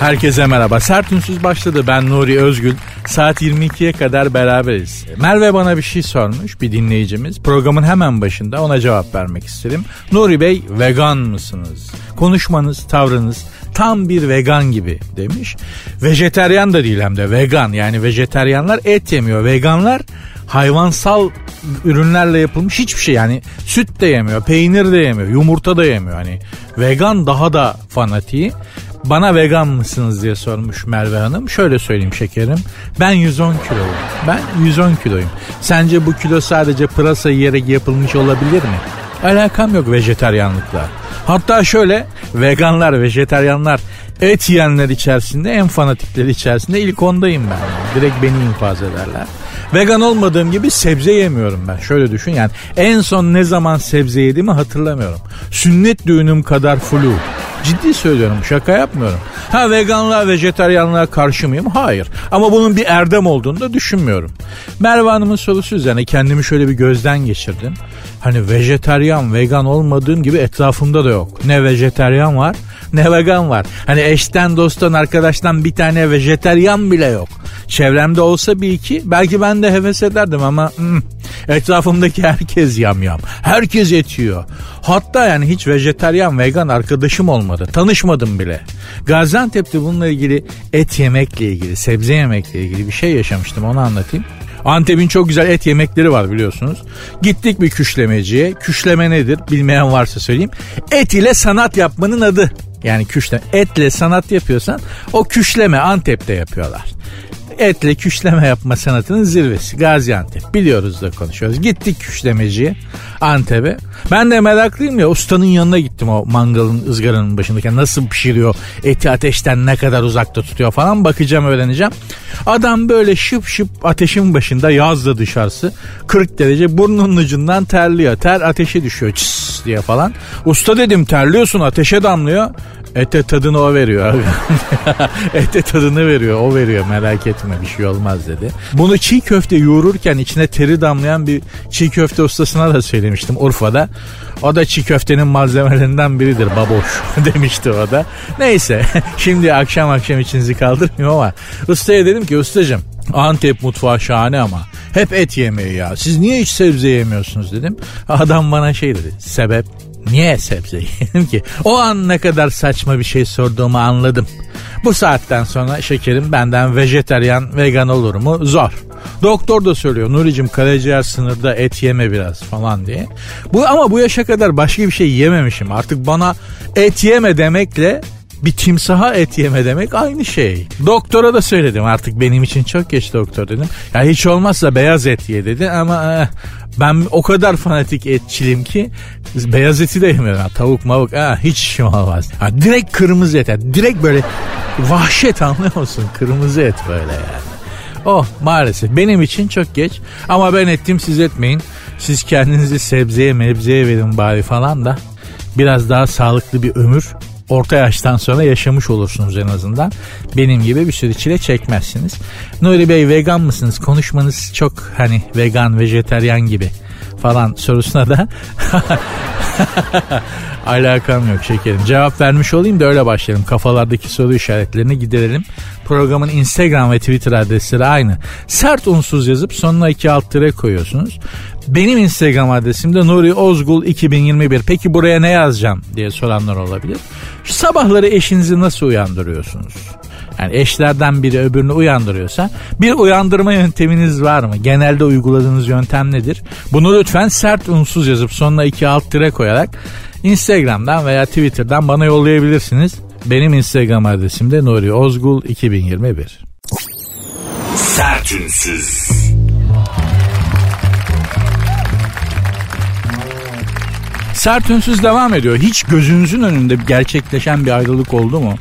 Herkese merhaba. Sert Ünsüz başladı. Ben Nuri Özgül. Saat 22'ye kadar beraberiz. Merve bana bir şey sormuş bir dinleyicimiz. Programın hemen başında ona cevap vermek istedim. Nuri Bey vegan mısınız? Konuşmanız, tavrınız tam bir vegan gibi demiş. Vejeteryan da değil hem de vegan. Yani vejeteryanlar et yemiyor. Veganlar hayvansal ürünlerle yapılmış hiçbir şey yani süt de yemiyor, peynir de yemiyor, yumurta da yemiyor. Hani vegan daha da fanatiği. Bana vegan mısınız diye sormuş Merve Hanım. Şöyle söyleyeyim şekerim. Ben 110 kiloyum. Ben 110 kiloyum. Sence bu kilo sadece pırasa yiyerek yapılmış olabilir mi? Alakam yok vejeteryanlıkla. Hatta şöyle veganlar, vejeteryanlar, et yiyenler içerisinde en fanatikleri içerisinde ilk ondayım ben. Direkt beni infaz ederler. Vegan olmadığım gibi sebze yemiyorum ben. Şöyle düşün yani en son ne zaman sebze yediğimi hatırlamıyorum. Sünnet düğünüm kadar flu. Ciddi söylüyorum şaka yapmıyorum. Ha veganlığa vejetaryanlığa karşı mıyım? Hayır. Ama bunun bir erdem olduğunu da düşünmüyorum. Merve Hanım'ın sorusu üzerine kendimi şöyle bir gözden geçirdim. Hani vejetaryan, vegan olmadığım gibi etrafımda da yok. Ne vejetaryan var ne vegan var. Hani eşten dosttan arkadaştan bir tane vejeteryan bile yok. Çevremde olsa bir iki belki ben de heves ederdim ama hmm, etrafımdaki herkes yam yam. Herkes etiyor. Hatta yani hiç vejeteryan vegan arkadaşım olmadı. Tanışmadım bile. Gaziantep'te bununla ilgili et yemekle ilgili, sebze yemekle ilgili bir şey yaşamıştım onu anlatayım. Antep'in çok güzel et yemekleri var biliyorsunuz. Gittik bir küşlemeciye. Küşleme nedir bilmeyen varsa söyleyeyim. Et ile sanat yapmanın adı. Yani küşleme. Etle sanat yapıyorsan o küşleme Antep'te yapıyorlar etle küşleme yapma sanatının zirvesi. Gaziantep. Biliyoruz da konuşuyoruz. Gittik küşlemeciye Antep'e. Ben de meraklıyım ya ustanın yanına gittim o mangalın ızgaranın başındaki nasıl pişiriyor eti ateşten ne kadar uzakta tutuyor falan bakacağım öğreneceğim. Adam böyle şıp şıp ateşin başında yazda dışarısı 40 derece burnunun ucundan terliyor. Ter ateşe düşüyor çıs diye falan. Usta dedim terliyorsun ateşe damlıyor. Ete tadını o veriyor. Ete tadını veriyor o veriyor merak etme bir şey olmaz dedi. Bunu çiğ köfte yoğururken içine teri damlayan bir çiğ köfte ustasına da söylemiştim Urfa'da. O da çiğ köftenin malzemelerinden biridir baboş demişti o da. Neyse şimdi akşam akşam içinizi kaldırmıyor ama ustaya dedim ki ustacım Antep mutfağı şahane ama hep et yemeği ya. Siz niye hiç sebze yemiyorsunuz dedim. Adam bana şey dedi. Sebep Niye sebze yiyelim ki? O an ne kadar saçma bir şey sorduğumu anladım. Bu saatten sonra şekerim benden vejeteryan, vegan olur mu? Zor. Doktor da söylüyor Nuri'cim karaciğer sınırda et yeme biraz falan diye. Bu ama bu yaşa kadar başka bir şey yememişim. Artık bana et yeme demekle bir timsaha et yeme demek aynı şey. Doktora da söyledim artık benim için çok geç doktor dedim. Ya hiç olmazsa beyaz et ye dedi ama eh, ben o kadar fanatik etçilim ki beyaz eti de yemiyorum. tavuk mavuk ha, hiç işim olmaz. Ha, direkt kırmızı et. Direkt böyle vahşet anlıyor musun? Kırmızı et böyle yani. Oh maalesef benim için çok geç ama ben ettim siz etmeyin. Siz kendinizi sebzeye mebzeye verin bari falan da biraz daha sağlıklı bir ömür orta yaştan sonra yaşamış olursunuz en azından. Benim gibi bir sürü çile çekmezsiniz. Nuri Bey vegan mısınız? Konuşmanız çok hani vegan, vejeteryan gibi falan sorusuna da alakam yok şekerim. Cevap vermiş olayım da öyle başlayalım. Kafalardaki soru işaretlerini giderelim. Programın Instagram ve Twitter adresleri aynı. Sert unsuz yazıp sonuna iki alt tire koyuyorsunuz. Benim Instagram adresim de Nuri Ozgul 2021. Peki buraya ne yazacağım diye soranlar olabilir. Sabahları eşinizi nasıl uyandırıyorsunuz? Yani eşlerden biri öbürünü uyandırıyorsa bir uyandırma yönteminiz var mı? Genelde uyguladığınız yöntem nedir? Bunu lütfen sert unsuz yazıp sonuna iki alt tire koyarak Instagram'dan veya Twitter'dan bana yollayabilirsiniz. Benim Instagram adresim de Nuri Ozgul 2021. Sertünsüz. Sert unsuz devam ediyor. Hiç gözünüzün önünde gerçekleşen bir ayrılık oldu mu?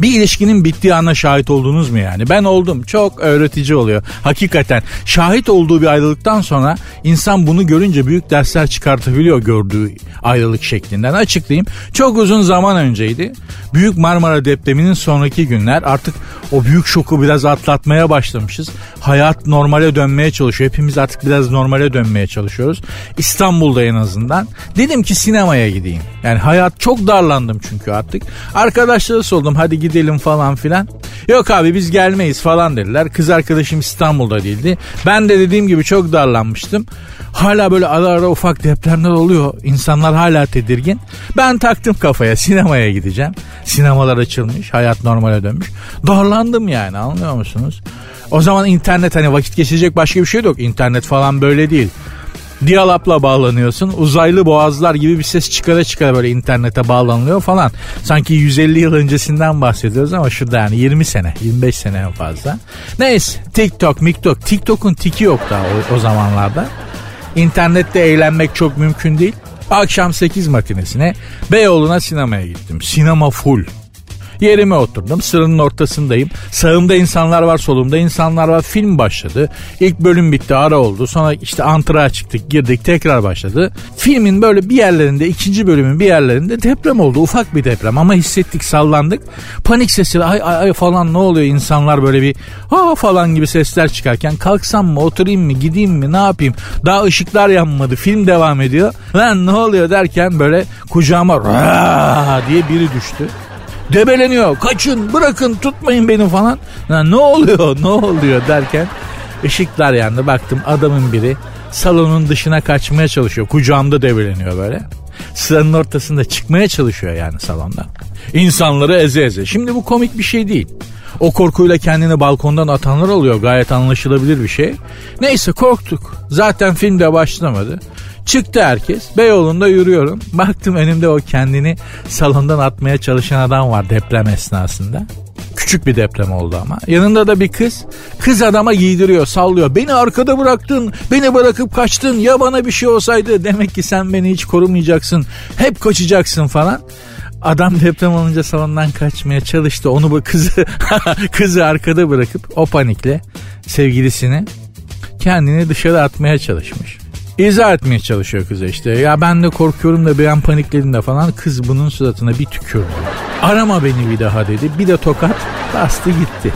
Bir ilişkinin bittiği ana şahit oldunuz mu yani? Ben oldum. Çok öğretici oluyor. Hakikaten şahit olduğu bir ayrılıktan sonra insan bunu görünce büyük dersler çıkartabiliyor gördüğü ayrılık şeklinden. Açıklayayım. Çok uzun zaman önceydi. Büyük Marmara depreminin sonraki günler artık o büyük şoku biraz atlatmaya başlamışız. Hayat normale dönmeye çalışıyor. Hepimiz artık biraz normale dönmeye çalışıyoruz. İstanbul'da en azından. Dedim ki sinemaya gideyim. Yani hayat çok darlandım çünkü artık. Arkadaşlara sordum hadi gidelim falan filan. Yok abi biz gelmeyiz falan dediler. Kız arkadaşım İstanbul'da değildi. Ben de dediğim gibi çok darlanmıştım. Hala böyle ara ara ufak depremler oluyor. İnsanlar hala tedirgin. Ben taktım kafaya sinemaya gideceğim. Sinemalar açılmış. Hayat normale dönmüş. Darlandım yani anlıyor musunuz? O zaman internet hani vakit geçecek başka bir şey yok. İnternet falan böyle değil. Diyalapla bağlanıyorsun. Uzaylı boğazlar gibi bir ses çıkara çıkara böyle internete bağlanılıyor falan. Sanki 150 yıl öncesinden bahsediyoruz ama şurada yani 20 sene, 25 sene en fazla. Neyse TikTok, MikTok. TikTok'un tiki yok daha o, o zamanlarda. İnternette eğlenmek çok mümkün değil. Akşam 8 matinesine Beyoğlu'na sinemaya gittim. Sinema full. Yerime oturdum. Sıranın ortasındayım. Sağımda insanlar var, solumda insanlar var. Film başladı. İlk bölüm bitti, ara oldu. Sonra işte antıra çıktık, girdik, tekrar başladı. Filmin böyle bir yerlerinde, ikinci bölümün bir yerlerinde deprem oldu. Ufak bir deprem ama hissettik, sallandık. Panik sesi, ay ay ay falan ne oluyor? İnsanlar böyle bir ha falan gibi sesler çıkarken kalksam mı, oturayım mı, gideyim mi, ne yapayım? Daha ışıklar yanmadı, film devam ediyor. Lan ne oluyor derken böyle kucağıma diye biri düştü debeleniyor. Kaçın bırakın tutmayın beni falan. Ya, ne oluyor ne oluyor derken ışıklar yandı. Baktım adamın biri salonun dışına kaçmaya çalışıyor. Kucağımda debeleniyor böyle. Sıranın ortasında çıkmaya çalışıyor yani salonda. İnsanları eze eze. Şimdi bu komik bir şey değil. O korkuyla kendini balkondan atanlar oluyor. Gayet anlaşılabilir bir şey. Neyse korktuk. Zaten film de başlamadı. Çıktı herkes. Beyoğlu'nda yürüyorum. Baktım önümde o kendini salondan atmaya çalışan adam var deprem esnasında. Küçük bir deprem oldu ama. Yanında da bir kız. Kız adama giydiriyor, sallıyor. Beni arkada bıraktın, beni bırakıp kaçtın. Ya bana bir şey olsaydı demek ki sen beni hiç korumayacaksın. Hep kaçacaksın falan. Adam deprem olunca salondan kaçmaya çalıştı. Onu bu kızı kızı arkada bırakıp o panikle sevgilisini kendini dışarı atmaya çalışmış. İzah etmeye çalışıyor kıza işte. Ya ben de korkuyorum da bir an panikledim de falan. Kız bunun suratına bir tükürdü. Arama beni bir daha dedi. Bir de tokat bastı gitti.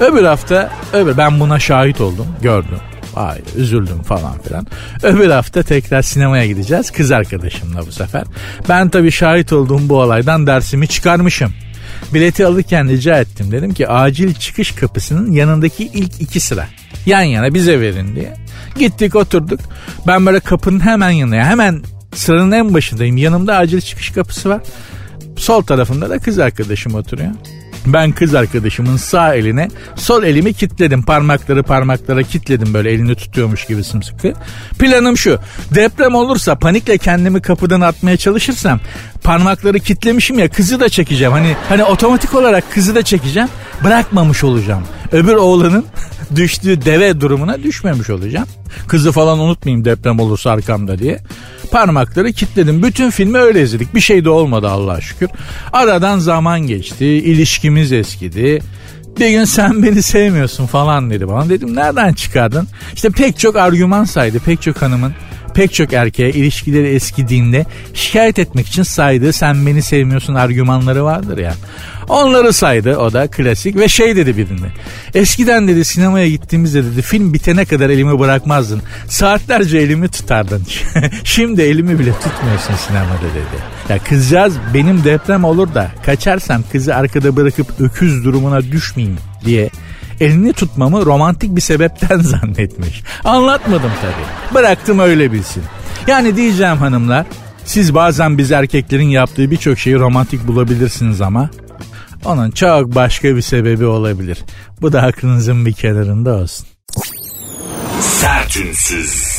Öbür hafta öbür ben buna şahit oldum gördüm. Ay üzüldüm falan filan. Öbür hafta tekrar sinemaya gideceğiz kız arkadaşımla bu sefer. Ben tabii şahit olduğum bu olaydan dersimi çıkarmışım. Bileti alırken rica ettim. Dedim ki acil çıkış kapısının yanındaki ilk iki sıra. Yan yana bize verin diye. Gittik oturduk. Ben böyle kapının hemen yanına hemen sıranın en başındayım. Yanımda acil çıkış kapısı var. Sol tarafında da kız arkadaşım oturuyor. Ben kız arkadaşımın sağ eline sol elimi kitledim. Parmakları parmaklara kitledim böyle elini tutuyormuş gibi sımsıkı. Planım şu. Deprem olursa panikle kendimi kapıdan atmaya çalışırsam parmakları kitlemişim ya kızı da çekeceğim. Hani hani otomatik olarak kızı da çekeceğim. Bırakmamış olacağım. Öbür oğlanın düştüğü deve durumuna düşmemiş olacağım. Kızı falan unutmayayım deprem olursa arkamda diye. Parmakları kitledim. Bütün filmi öyle izledik. Bir şey de olmadı Allah'a şükür. Aradan zaman geçti. ilişkimiz eskidi. Bir gün sen beni sevmiyorsun falan dedi bana. Dedim nereden çıkardın? İşte pek çok argüman saydı. Pek çok hanımın pek çok erkeğe ilişkileri eskidiğinde şikayet etmek için saydığı sen beni sevmiyorsun argümanları vardır ya. Onları saydı o da klasik ve şey dedi birinde. Eskiden dedi sinemaya gittiğimizde dedi film bitene kadar elimi bırakmazdın. Saatlerce elimi tutardın. Şimdi elimi bile tutmuyorsun sinemada dedi. Ya kızcağız benim deprem olur da kaçarsam kızı arkada bırakıp öküz durumuna düşmeyeyim diye elini tutmamı romantik bir sebepten zannetmiş. Anlatmadım tabii. Bıraktım öyle bilsin. Yani diyeceğim hanımlar siz bazen biz erkeklerin yaptığı birçok şeyi romantik bulabilirsiniz ama onun çok başka bir sebebi olabilir. Bu da aklınızın bir kenarında olsun. Sertünsüz.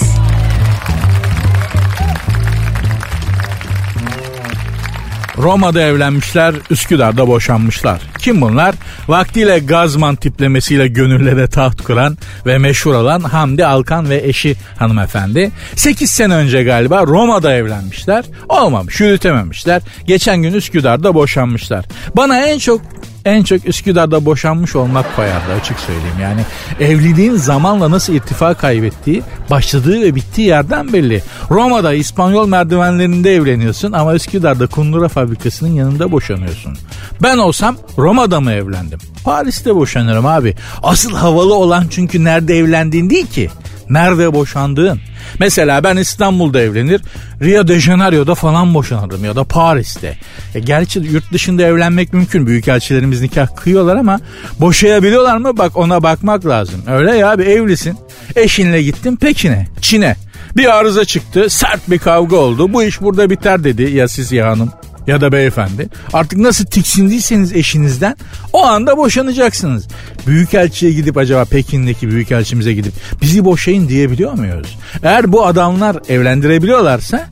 Roma'da evlenmişler, Üsküdar'da boşanmışlar. Kim bunlar? Vaktiyle Gazman tiplemesiyle gönüllere taht kuran ve meşhur olan Hamdi Alkan ve eşi hanımefendi. 8 sene önce galiba Roma'da evlenmişler. Olmamış, yürütememişler. Geçen gün Üsküdar'da boşanmışlar. Bana en çok en çok Üsküdar'da boşanmış olmak koyardı açık söyleyeyim. Yani evliliğin zamanla nasıl irtifa kaybettiği, başladığı ve bittiği yerden belli. Roma'da İspanyol merdivenlerinde evleniyorsun ama Üsküdar'da kundura fabrikasının yanında boşanıyorsun. Ben olsam Roma'da mı evlendim? Paris'te boşanırım abi. Asıl havalı olan çünkü nerede evlendiğin değil ki. Nerede boşandığın. Mesela ben İstanbul'da evlenir, Rio de Janeiro'da falan boşanırım ya da Paris'te. E gerçi yurt dışında evlenmek mümkün. Büyükelçilerimiz nikah kıyıyorlar ama boşayabiliyorlar mı? Bak ona bakmak lazım. Öyle ya bir evlisin. Eşinle gittin Pekin'e, Çin'e. Bir arıza çıktı, sert bir kavga oldu. Bu iş burada biter dedi ya siz ya hanım ya da beyefendi. Artık nasıl tiksindiyseniz eşinizden o anda boşanacaksınız. Büyükelçiye gidip acaba Pekin'deki büyükelçimize gidip bizi boşayın diyebiliyor muyuz? Eğer bu adamlar evlendirebiliyorlarsa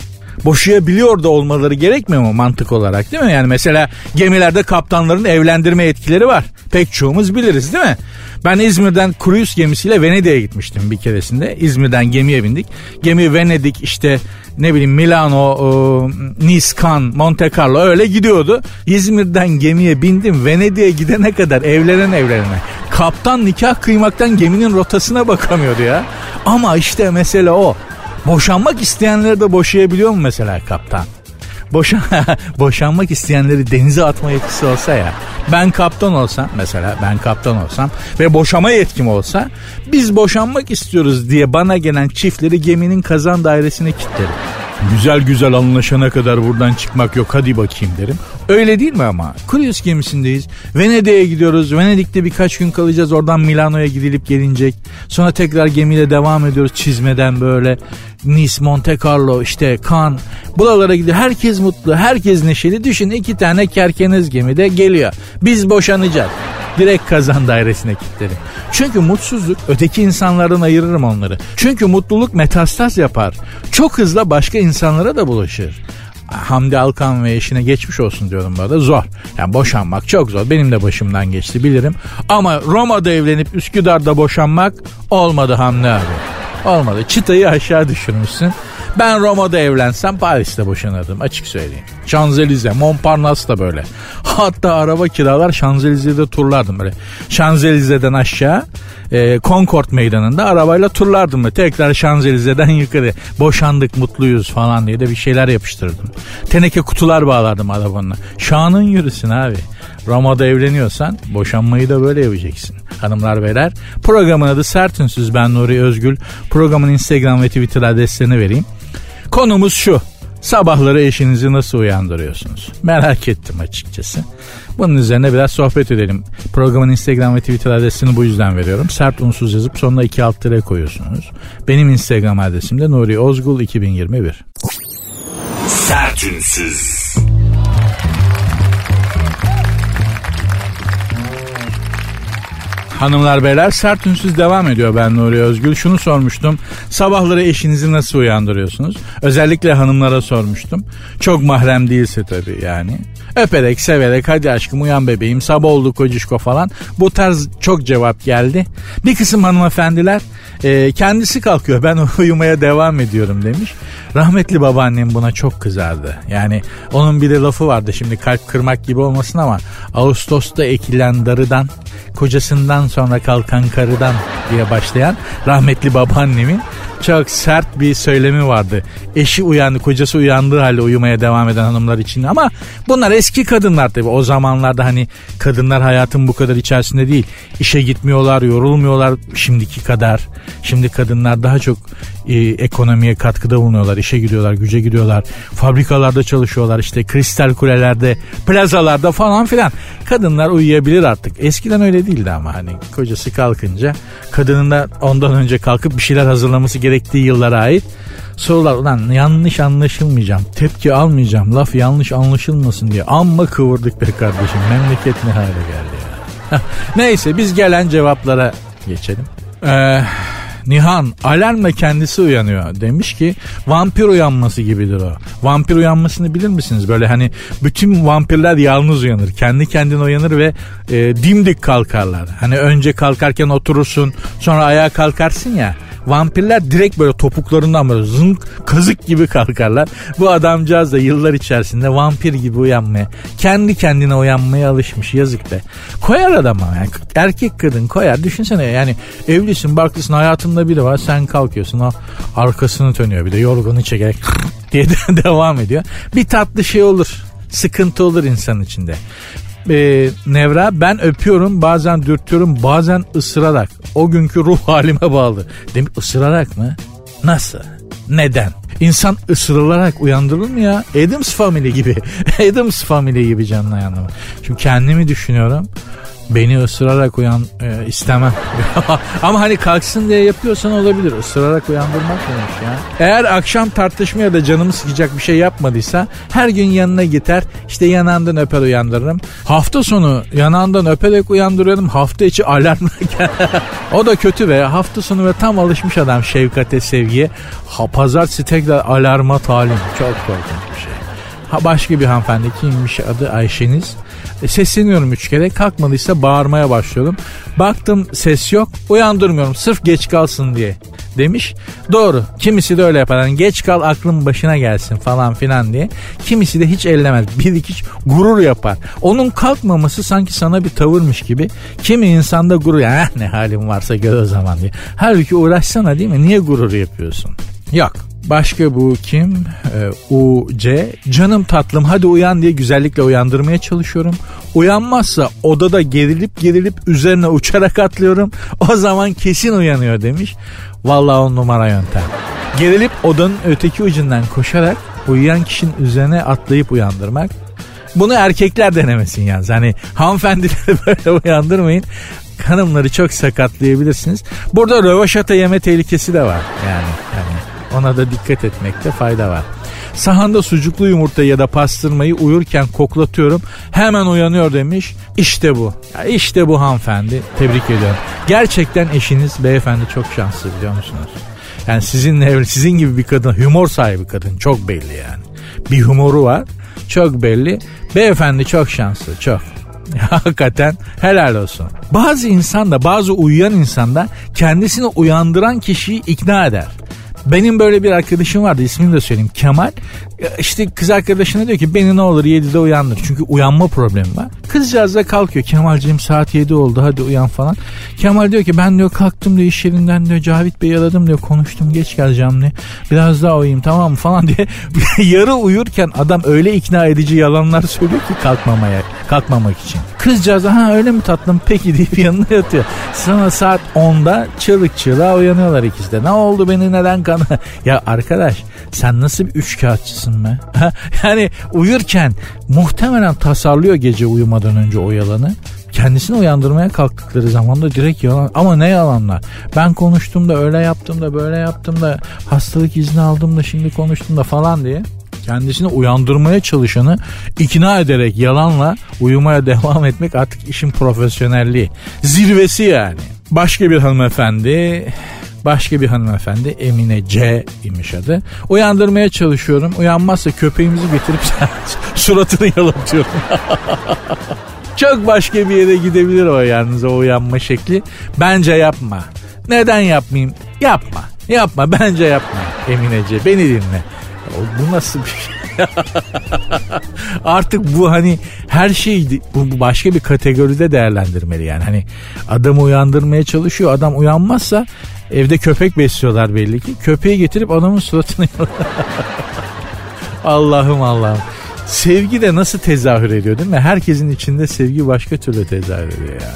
boşayabiliyor da olmaları gerekmiyor mu mantık olarak değil mi? Yani mesela gemilerde kaptanların evlendirme etkileri var. Pek çoğumuz biliriz değil mi? Ben İzmir'den kruz gemisiyle Venedik'e gitmiştim bir keresinde. İzmir'den gemiye bindik. Gemi Venedik işte ne bileyim Milano, e, Nice, Cannes, Monte Carlo öyle gidiyordu. İzmir'den gemiye bindim. Venedik'e gidene kadar evlenen evlenene. Kaptan nikah kıymaktan geminin rotasına bakamıyordu ya. Ama işte mesele o. Boşanmak isteyenleri de boşayabiliyor mu mesela kaptan? Boşan boşanmak isteyenleri denize atma yetkisi olsa ya. Ben kaptan olsam mesela ben kaptan olsam ve boşama yetkim olsa biz boşanmak istiyoruz diye bana gelen çiftleri geminin kazan dairesine kilitlerim. Güzel güzel anlaşana kadar buradan çıkmak yok hadi bakayım derim. Öyle değil mi ama? Kruz gemisindeyiz. Venedik'e gidiyoruz. Venedik'te birkaç gün kalacağız. Oradan Milano'ya gidilip gelinecek. Sonra tekrar gemiyle devam ediyoruz çizmeden böyle. Nice, Monte Carlo, işte Cannes. Buralara gidiyor. Herkes mutlu, herkes neşeli. Düşün iki tane kerkeniz gemide geliyor. Biz boşanacağız. Direkt kazan dairesine kilitlerim. Çünkü mutsuzluk öteki insanlardan ayırırım onları. Çünkü mutluluk metastaz yapar. Çok hızla başka insanlara da bulaşır. Hamdi Alkan ve eşine geçmiş olsun diyorum bu arada zor. Yani boşanmak çok zor. Benim de başımdan geçti bilirim. Ama Roma'da evlenip Üsküdar'da boşanmak olmadı Hamdi abi. Olmadı. Çıtayı aşağı düşürmüşsün. Ben Roma'da evlensem Paris'te boşanırdım açık söyleyeyim. Şanzelize, Montparnasse da böyle. Hatta araba kiralar Şanzelize'de turlardım böyle. Şanzelize'den aşağı e, Concord meydanında arabayla turlardım ve tekrar Şanzelize'den yukarı. Boşandık mutluyuz falan diye de bir şeyler yapıştırdım. Teneke kutular bağlardım arabanına. Şanın yürüsün abi. Roma'da evleniyorsan boşanmayı da böyle yapacaksın. Hanımlar beyler programın adı Sert Ünsüz ben Nuri Özgül. Programın Instagram ve Twitter adreslerini vereyim. Konumuz şu. Sabahları eşinizi nasıl uyandırıyorsunuz? Merak ettim açıkçası. Bunun üzerine biraz sohbet edelim. Programın Instagram ve Twitter adresini bu yüzden veriyorum. Sert unsuz yazıp sonuna iki alt tere koyuyorsunuz. Benim Instagram adresim de Nuri Ozgul 2021. Sert Hanımlar beyler sert ünsüz devam ediyor ben Nuri Özgül. Şunu sormuştum. Sabahları eşinizi nasıl uyandırıyorsunuz? Özellikle hanımlara sormuştum. Çok mahrem değilse tabii yani. Öperek severek hadi aşkım uyan bebeğim sabah oldu kocişko falan. Bu tarz çok cevap geldi. Bir kısım hanımefendiler e, kendisi kalkıyor ben uyumaya devam ediyorum demiş. Rahmetli babaannem buna çok kızardı. Yani onun bir de lafı vardı şimdi kalp kırmak gibi olmasın ama Ağustos'ta ekilen darıdan kocasından sonra kalkan karıdan diye başlayan rahmetli babaannemin çok sert bir söylemi vardı. Eşi uyandı, kocası uyandığı halde uyumaya devam eden hanımlar için. Ama bunlar eski kadınlar tabii. O zamanlarda hani kadınlar hayatın bu kadar içerisinde değil. İşe gitmiyorlar, yorulmuyorlar şimdiki kadar. Şimdi kadınlar daha çok e, ekonomiye katkıda bulunuyorlar. işe gidiyorlar, güce gidiyorlar. Fabrikalarda çalışıyorlar. işte kristal kulelerde, plazalarda falan filan. Kadınlar uyuyabilir artık. Eskiden öyle değildi ama hani kocası kalkınca kadının da ondan önce kalkıp bir şeyler hazırlaması gerektiği yıllara ait sorular ulan yanlış anlaşılmayacağım tepki almayacağım laf yanlış anlaşılmasın diye amma kıvırdık be kardeşim memleket ne hale geldi ya. Neyse biz gelen cevaplara geçelim. Eee Nihan alarmla kendisi uyanıyor. Demiş ki vampir uyanması gibidir o. Vampir uyanmasını bilir misiniz? Böyle hani bütün vampirler yalnız uyanır. Kendi kendine uyanır ve e, dimdik kalkarlar. Hani önce kalkarken oturursun sonra ayağa kalkarsın ya. Vampirler direkt böyle topuklarından böyle zınk kazık gibi kalkarlar. Bu adamcağız da yıllar içerisinde vampir gibi uyanmaya, kendi kendine uyanmaya alışmış yazık be. Koyar adama yani erkek kadın koyar. Düşünsene yani evlisin barklısın hayatında biri var sen kalkıyorsun o arkasını dönüyor bir de yorganı çekerek diye de devam ediyor. Bir tatlı şey olur sıkıntı olur insan içinde. Ee, Nevra ben öpüyorum bazen dürtüyorum bazen ısırarak o günkü ruh halime bağlı. Demek ısırarak mı? Nasıl? Neden? İnsan ısırılarak uyandırılır mı ya? Adams Family gibi. Adams Family gibi canlı yanıma. Şimdi kendimi düşünüyorum. Beni ısırarak uyan e, istemem. Ama hani kalksın diye yapıyorsan olabilir. Isırarak uyandırmak demiş ya. Eğer akşam tartışmaya da canımı sıkacak bir şey yapmadıysa her gün yanına gider işte yanağından öper uyandırırım. Hafta sonu yanağından öperek uyandırıyorum. Hafta içi alarm. o da kötü ve hafta sonu ve tam alışmış adam şefkate sevgiye. Ha, pazartesi tekrar alarma talim. Çok korkunç bir şey. Ha, başka bir hanımefendi kimmiş adı Ayşeniz. E, sesleniyorum üç kere kalkmadıysa bağırmaya başlıyorum. Baktım ses yok uyandırmıyorum sırf geç kalsın diye demiş. Doğru kimisi de öyle yapar. Yani geç kal aklın başına gelsin falan filan diye. Kimisi de hiç ellemez. Bir iki gurur yapar. Onun kalkmaması sanki sana bir tavırmış gibi. Kimi insanda gurur ya ne halim varsa gör o zaman diye. Halbuki uğraşsana değil mi? Niye gurur yapıyorsun? Yok Başka bu kim? Ee, U, C. Canım tatlım hadi uyan diye güzellikle uyandırmaya çalışıyorum. Uyanmazsa odada gerilip gerilip üzerine uçarak atlıyorum. O zaman kesin uyanıyor demiş. Vallahi on numara yöntem. Gerilip odanın öteki ucundan koşarak uyuyan kişinin üzerine atlayıp uyandırmak. Bunu erkekler denemesin yalnız. Hani hanımefendileri böyle uyandırmayın hanımları çok sakatlayabilirsiniz. Burada rövaşata yeme tehlikesi de var. Yani, yani ona da dikkat etmekte fayda var. Sahanda sucuklu yumurta ya da pastırmayı uyurken koklatıyorum. Hemen uyanıyor demiş. İşte bu. Ya işte bu hanımefendi. Tebrik ediyorum. Gerçekten eşiniz beyefendi çok şanslı biliyor musunuz? Yani sizinle evli, sizin gibi bir kadın, humor sahibi kadın çok belli yani. Bir humoru var. Çok belli. Beyefendi çok şanslı, çok. Hakikaten helal olsun. Bazı insan da bazı uyuyan insan da kendisini uyandıran kişiyi ikna eder. Benim böyle bir arkadaşım vardı ismini de söyleyeyim Kemal. İşte kız arkadaşına diyor ki beni ne olur 7'de uyandır. Çünkü uyanma problemi var. Kızcağız da kalkıyor. Kemal'cim saat 7 oldu hadi uyan falan. Kemal diyor ki ben diyor kalktım diyor iş yerinden diyor Cavit Bey'i aradım diyor konuştum geç geleceğim diye. Biraz daha uyuyayım tamam mı falan diye. Yarı uyurken adam öyle ikna edici yalanlar söylüyor ki kalkmamaya, kalkmamak için. Kızcağız ha öyle mi tatlım peki deyip yanına yatıyor. Sonra saat 10'da çığlık çığlığa uyanıyorlar ikisi de. Ne oldu beni neden kan? ya arkadaş sen nasıl bir üç kağıtçısın be? yani uyurken muhtemelen tasarlıyor gece uyumadan önce o yalanı. Kendisini uyandırmaya kalktıkları zaman da direkt yalan. Ama ne yalanlar? Ben konuştum da öyle yaptım da böyle yaptım da hastalık izni aldım da şimdi konuştum da falan diye kendisini uyandırmaya çalışanı ikna ederek yalanla uyumaya devam etmek artık işin profesyonelliği. Zirvesi yani. Başka bir hanımefendi Başka bir hanımefendi Emine C imiş adı. Uyandırmaya çalışıyorum. Uyanmazsa köpeğimizi getirip suratını yalatıyorum. Çok başka bir yere gidebilir o yalnız o uyanma şekli. Bence yapma. Neden yapmayayım? Yapma. Yapma bence yapma Eminece beni dinle. Bu nasıl bir şey? Artık bu hani her şey bu başka bir kategoride değerlendirmeli yani. Hani adamı uyandırmaya çalışıyor. Adam uyanmazsa evde köpek besliyorlar belli ki. Köpeği getirip adamın suratını Allah'ım Allah'ım. Sevgi de nasıl tezahür ediyor değil mi? Herkesin içinde sevgi başka türlü tezahür ediyor ya.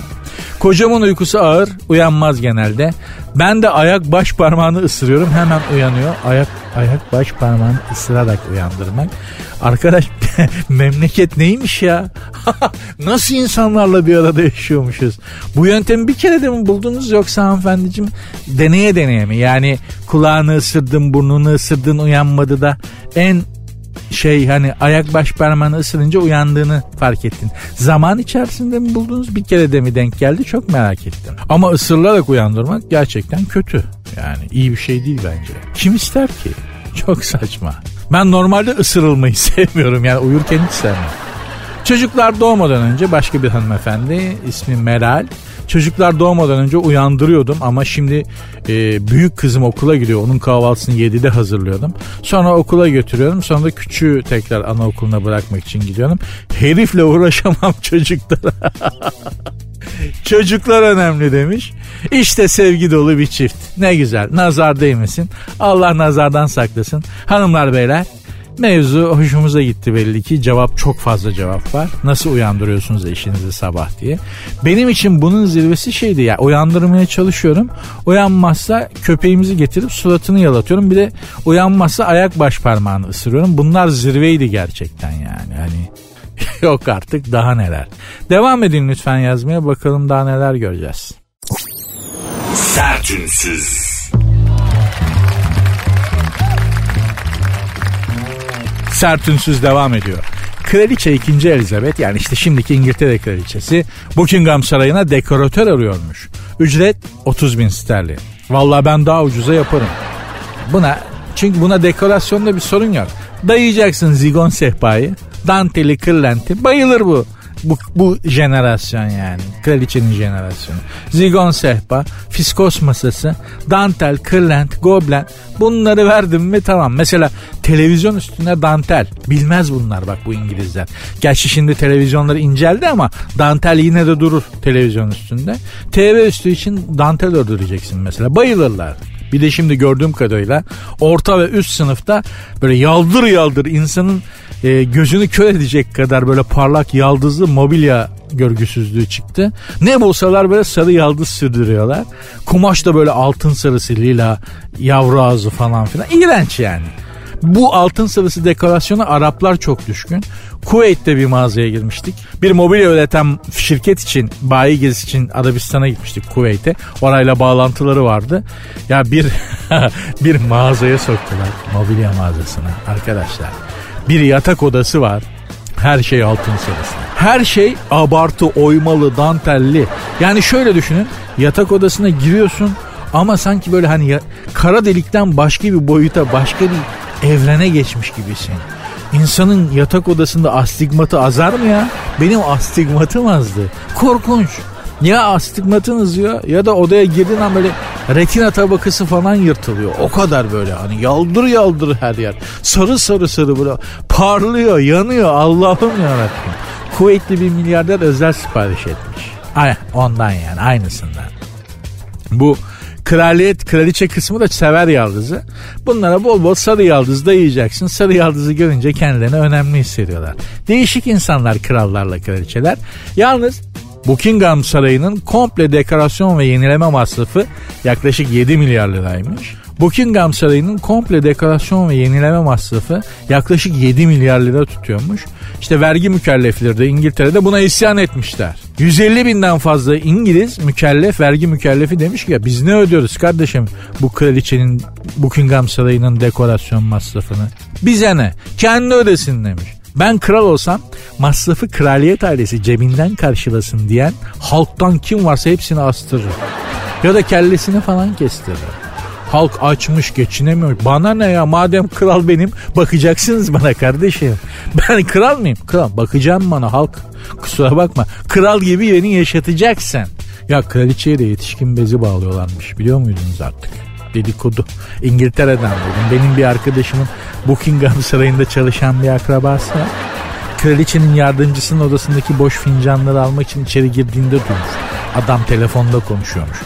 Kocamın uykusu ağır, uyanmaz genelde. Ben de ayak baş parmağını ısırıyorum, hemen uyanıyor. Ayak ayak baş parmağını ısırarak uyandırmak. Arkadaş memleket neymiş ya? Nasıl insanlarla bir arada yaşıyormuşuz? Bu yöntemi bir kere de mi buldunuz yoksa hanımefendiciğim deneye deneye mi? Yani kulağını ısırdın, burnunu ısırdın uyanmadı da en şey hani ayak baş parmağını ısırınca uyandığını fark ettin. Zaman içerisinde mi buldunuz bir kere de mi denk geldi çok merak ettim. Ama ısırılarak uyandırmak gerçekten kötü. Yani iyi bir şey değil bence. Kim ister ki? Çok saçma. Ben normalde ısırılmayı sevmiyorum yani uyurken hiç sevmem. Çocuklar doğmadan önce başka bir hanımefendi ismi Meral. Çocuklar doğmadan önce uyandırıyordum ama şimdi e, büyük kızım okula gidiyor. Onun kahvaltısını 7'de hazırlıyordum. Sonra okula götürüyorum. Sonra da küçüğü tekrar anaokuluna bırakmak için gidiyorum. Herifle uğraşamam çocuklara. Çocuklar önemli demiş. İşte sevgi dolu bir çift. Ne güzel. Nazar değmesin. Allah nazardan saklasın. Hanımlar beyler Mevzu hoşumuza gitti belli ki. Cevap çok fazla cevap var. Nasıl uyandırıyorsunuz eşinizi sabah diye. Benim için bunun zirvesi şeydi ya. Uyandırmaya çalışıyorum. Uyanmazsa köpeğimizi getirip suratını yalatıyorum. Bir de uyanmazsa ayak baş parmağını ısırıyorum. Bunlar zirveydi gerçekten yani. Hani yok artık daha neler. Devam edin lütfen yazmaya bakalım daha neler göreceğiz. Sertünsüz. Sertünsüz devam ediyor. Kraliçe 2. Elizabeth yani işte şimdiki İngiltere kraliçesi Buckingham Sarayı'na dekoratör arıyormuş. Ücret 30 bin sterlin. Valla ben daha ucuza yaparım. Buna çünkü buna dekorasyonda bir sorun yok. Dayayacaksın zigon sehpayı, danteli, kırlenti. Bayılır bu bu, bu jenerasyon yani. Kraliçenin jenerasyonu. Zigon sehpa, fiskos masası, dantel, kırlent, goblen bunları verdim mi tamam. Mesela televizyon üstüne dantel. Bilmez bunlar bak bu İngilizler. Gerçi şimdi televizyonları inceldi ama dantel yine de durur televizyon üstünde. TV üstü için dantel öldüreceksin mesela. Bayılırlar. Bir de şimdi gördüğüm kadarıyla orta ve üst sınıfta böyle yaldır yaldır insanın e, gözünü kör edecek kadar böyle parlak yaldızlı mobilya görgüsüzlüğü çıktı. Ne bulsalar böyle sarı yaldız sürdürüyorlar. Kumaş da böyle altın sarısı lila yavru ağzı falan filan. İğrenç yani. Bu altın sarısı dekorasyona Araplar çok düşkün. Kuveyt'te bir mağazaya girmiştik. Bir mobilya üreten şirket için, bayi gezisi için Arabistan'a gitmiştik Kuveyt'e. Orayla bağlantıları vardı. Ya bir bir mağazaya soktular. Mobilya mağazasına arkadaşlar. Bir yatak odası var. Her şey altın sarısı. Her şey abartı, oymalı, dantelli. Yani şöyle düşünün. Yatak odasına giriyorsun ama sanki böyle hani ya, kara delikten başka bir boyuta, başka bir evrene geçmiş gibisin. İnsanın yatak odasında astigmatı azar mı ya? Benim astigmatım azdı. Korkunç. Ya astigmatın azıyor ya da odaya girdiğin an böyle retina tabakası falan yırtılıyor. O kadar böyle hani yaldır yaldır her yer. Sarı sarı sarı böyle parlıyor yanıyor Allah'ım yarabbim. Kuveytli bir milyarder özel sipariş etmiş. Ay, ondan yani aynısından. Bu kraliyet kraliçe kısmı da sever yaldızı. Bunlara bol bol sarı yaldız dayayacaksın. Sarı yaldızı görünce kendilerini önemli hissediyorlar. Değişik insanlar krallarla kraliçeler. Yalnız Buckingham Sarayı'nın komple dekorasyon ve yenileme masrafı yaklaşık 7 milyar liraymış. Buckingham Sarayı'nın komple dekorasyon ve yenileme masrafı yaklaşık 7 milyar lira tutuyormuş. İşte vergi mükellefleri de İngiltere'de buna isyan etmişler. 150 binden fazla İngiliz mükellef, vergi mükellefi demiş ki ya biz ne ödüyoruz kardeşim bu kraliçenin Buckingham Sarayı'nın dekorasyon masrafını? Bize ne? Kendi ödesin demiş. Ben kral olsam masrafı kraliyet ailesi cebinden karşılasın diyen halktan kim varsa hepsini astırır. Ya da kellesini falan kestirir. Halk açmış geçinemiyor. Bana ne ya madem kral benim bakacaksınız bana kardeşim. Ben kral mıyım? Kral bakacağım bana halk. Kusura bakma. Kral gibi beni yaşatacaksın. Ya kraliçeye de yetişkin bezi bağlıyorlarmış biliyor muydunuz artık? Dedikodu. İngiltere'den buldum. Benim bir arkadaşımın Buckingham Sarayı'nda çalışan bir akrabası var. Kraliçenin yardımcısının odasındaki boş fincanları almak için içeri girdiğinde duymuş. Adam telefonda konuşuyormuş.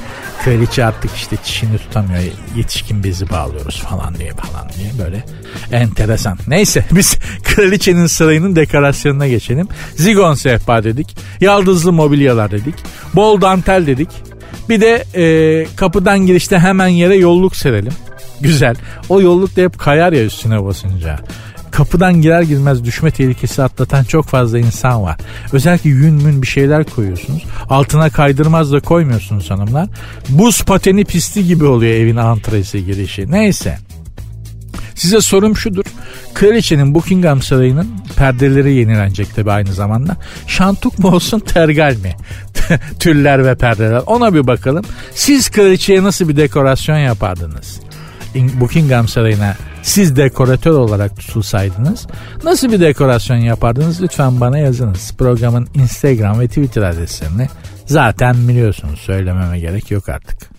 Kraliçe artık işte çişini tutamıyor. Yetişkin bezi bağlıyoruz falan diye falan diye böyle enteresan. Neyse biz kraliçenin sarayının dekorasyonuna geçelim. Zigon sehpa dedik. Yaldızlı mobilyalar dedik. Bol dantel dedik. Bir de e, kapıdan girişte hemen yere yolluk serelim. Güzel. O yolluk da hep kayar ya üstüne basınca. Kapıdan girer girmez düşme tehlikesi atlatan çok fazla insan var. Özellikle yün mün bir şeyler koyuyorsunuz. Altına kaydırmaz da koymuyorsunuz hanımlar. Buz pateni pisti gibi oluyor evin antresi girişi. Neyse. Size sorum şudur. Kraliçenin Buckingham Sarayı'nın perdeleri yenilenecek tabi aynı zamanda. Şantuk mu olsun tergal mi? Tüller ve perdeler. Ona bir bakalım. Siz kraliçeye nasıl bir dekorasyon yapardınız? Buckingham Sarayı'na siz dekoratör olarak tutulsaydınız nasıl bir dekorasyon yapardınız lütfen bana yazınız. Programın Instagram ve Twitter adreslerini zaten biliyorsunuz söylememe gerek yok artık.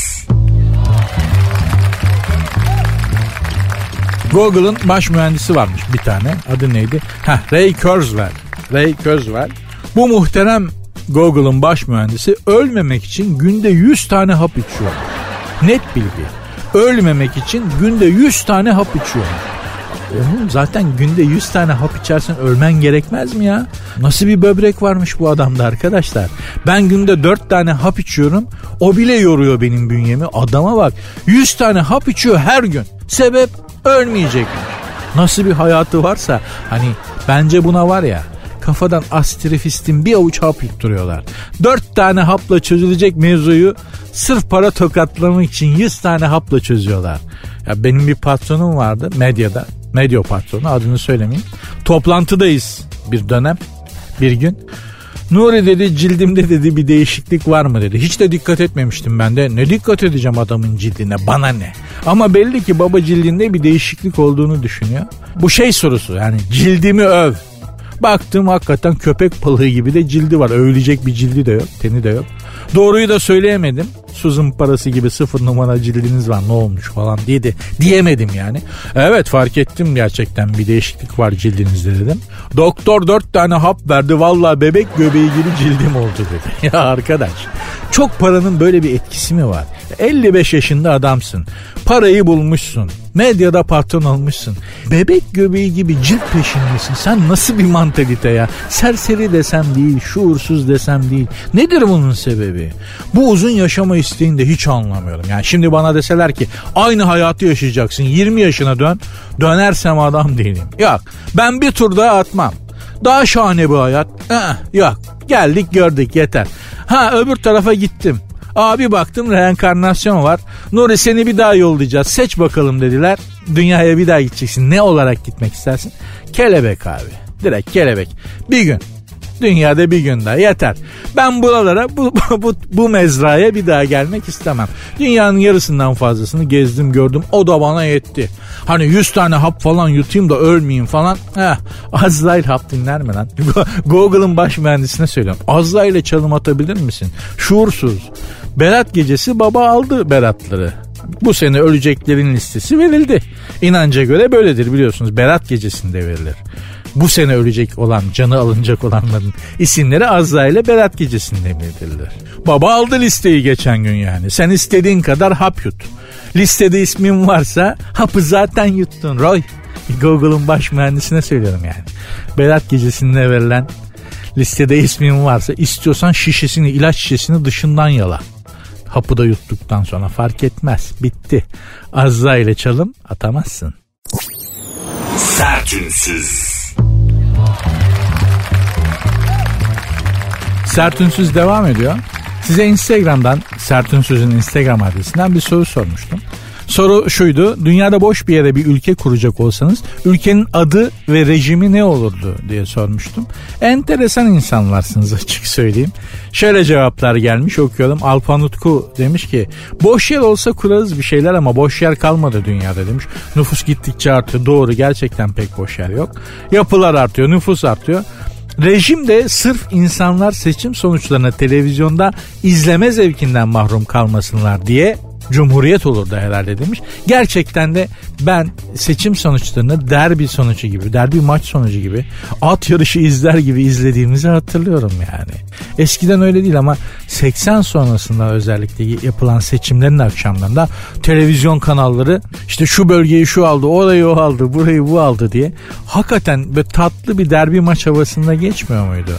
Google'ın baş mühendisi varmış bir tane. Adı neydi? Heh, Ray Kurzweil. Ray Kurzweil. Bu muhterem Google'ın baş mühendisi ölmemek için günde 100 tane hap içiyor. Net bilgi. Ölmemek için günde 100 tane hap içiyor. Zaten günde 100 tane hap içersen ölmen gerekmez mi ya? Nasıl bir böbrek varmış bu adamda arkadaşlar. Ben günde 4 tane hap içiyorum. O bile yoruyor benim bünyemi. Adama bak 100 tane hap içiyor her gün. Sebep ölmeyecek. Nasıl bir hayatı varsa hani bence buna var ya kafadan astrefistin bir avuç hap yutturuyorlar. Dört tane hapla çözülecek mevzuyu sırf para tokatlamak için yüz tane hapla çözüyorlar. Ya benim bir patronum vardı medyada. Medya patronu adını söylemeyeyim. Toplantıdayız bir dönem bir gün. Nuri dedi cildimde dedi bir değişiklik var mı dedi. Hiç de dikkat etmemiştim ben de. Ne dikkat edeceğim adamın cildine bana ne. Ama belli ki baba cildinde bir değişiklik olduğunu düşünüyor. Bu şey sorusu yani cildimi öv. Baktım hakikaten köpek balığı gibi de cildi var. Övülecek bir cildi de yok, teni de yok. Doğruyu da söyleyemedim. Suzun parası gibi sıfır numara cildiniz var ne olmuş falan diye diyemedim yani. Evet fark ettim gerçekten bir değişiklik var cildinizde dedim. Doktor dört tane hap verdi valla bebek göbeği gibi cildim oldu dedi. Ya arkadaş çok paranın böyle bir etkisi mi var? 55 yaşında adamsın. Parayı bulmuşsun. Medyada patron olmuşsun. Bebek göbeği gibi cilt peşindesin. Sen nasıl bir mantalite ya? Serseri desem değil, şuursuz desem değil. Nedir bunun sebebi? Bu uzun yaşama isteğini de hiç anlamıyorum. Yani şimdi bana deseler ki aynı hayatı yaşayacaksın. 20 yaşına dön. Dönersem adam değilim. Yok. Ben bir tur daha atmam. Daha şahane bir hayat. Ee, yok. Geldik gördük yeter. Ha öbür tarafa gittim. Abi baktım reenkarnasyon var. Nuri seni bir daha yollayacağız. Seç bakalım dediler. Dünyaya bir daha gideceksin. Ne olarak gitmek istersin? Kelebek abi. Direkt kelebek. Bir gün. Dünyada bir gün daha yeter. Ben buralara bu, bu, bu mezraya bir daha gelmek istemem. Dünyanın yarısından fazlasını gezdim gördüm. O da bana yetti. Hani 100 tane hap falan yutayım da ölmeyeyim falan. Heh, Azrail hap dinler mi lan? Google'ın baş mühendisine söylüyorum. Azrail'e çalım atabilir misin? Şuursuz. Berat gecesi baba aldı Beratları. Bu sene öleceklerin listesi verildi. İnanca göre böyledir biliyorsunuz. Berat gecesinde verilir. Bu sene ölecek olan, canı alınacak olanların isimleri Azrail'e Berat gecesinde bildirilir. Baba aldı listeyi geçen gün yani. Sen istediğin kadar hap yut. Listede ismin varsa hapı zaten yuttun Roy. Google'ın baş mühendisine söylüyorum yani. Berat gecesinde verilen listede ismin varsa istiyorsan şişesini, ilaç şişesini dışından yala. Hapı da yuttuktan sonra fark etmez. Bitti. Azza ile çalım atamazsın. Sertünsüz. Sertünsüz devam ediyor. Size Instagram'dan, Sertünsüz'ün Instagram adresinden bir soru sormuştum. Soru şuydu. Dünyada boş bir yere bir ülke kuracak olsanız ülkenin adı ve rejimi ne olurdu diye sormuştum. Enteresan insanlarsınız açık söyleyeyim. Şöyle cevaplar gelmiş okuyorum. Alpan Utku demiş ki boş yer olsa kurarız bir şeyler ama boş yer kalmadı dünyada demiş. Nüfus gittikçe artıyor. Doğru gerçekten pek boş yer yok. Yapılar artıyor, nüfus artıyor. Rejim de sırf insanlar seçim sonuçlarını televizyonda izleme zevkinden mahrum kalmasınlar diye cumhuriyet olurdu herhalde demiş. Gerçekten de ben seçim sonuçlarını derbi sonucu gibi, derbi maç sonucu gibi, at yarışı izler gibi izlediğimizi hatırlıyorum yani. Eskiden öyle değil ama 80 sonrasında özellikle yapılan seçimlerin akşamlarında televizyon kanalları işte şu bölgeyi şu aldı, orayı o aldı, burayı bu aldı diye hakikaten böyle tatlı bir derbi maç havasında geçmiyor muydu?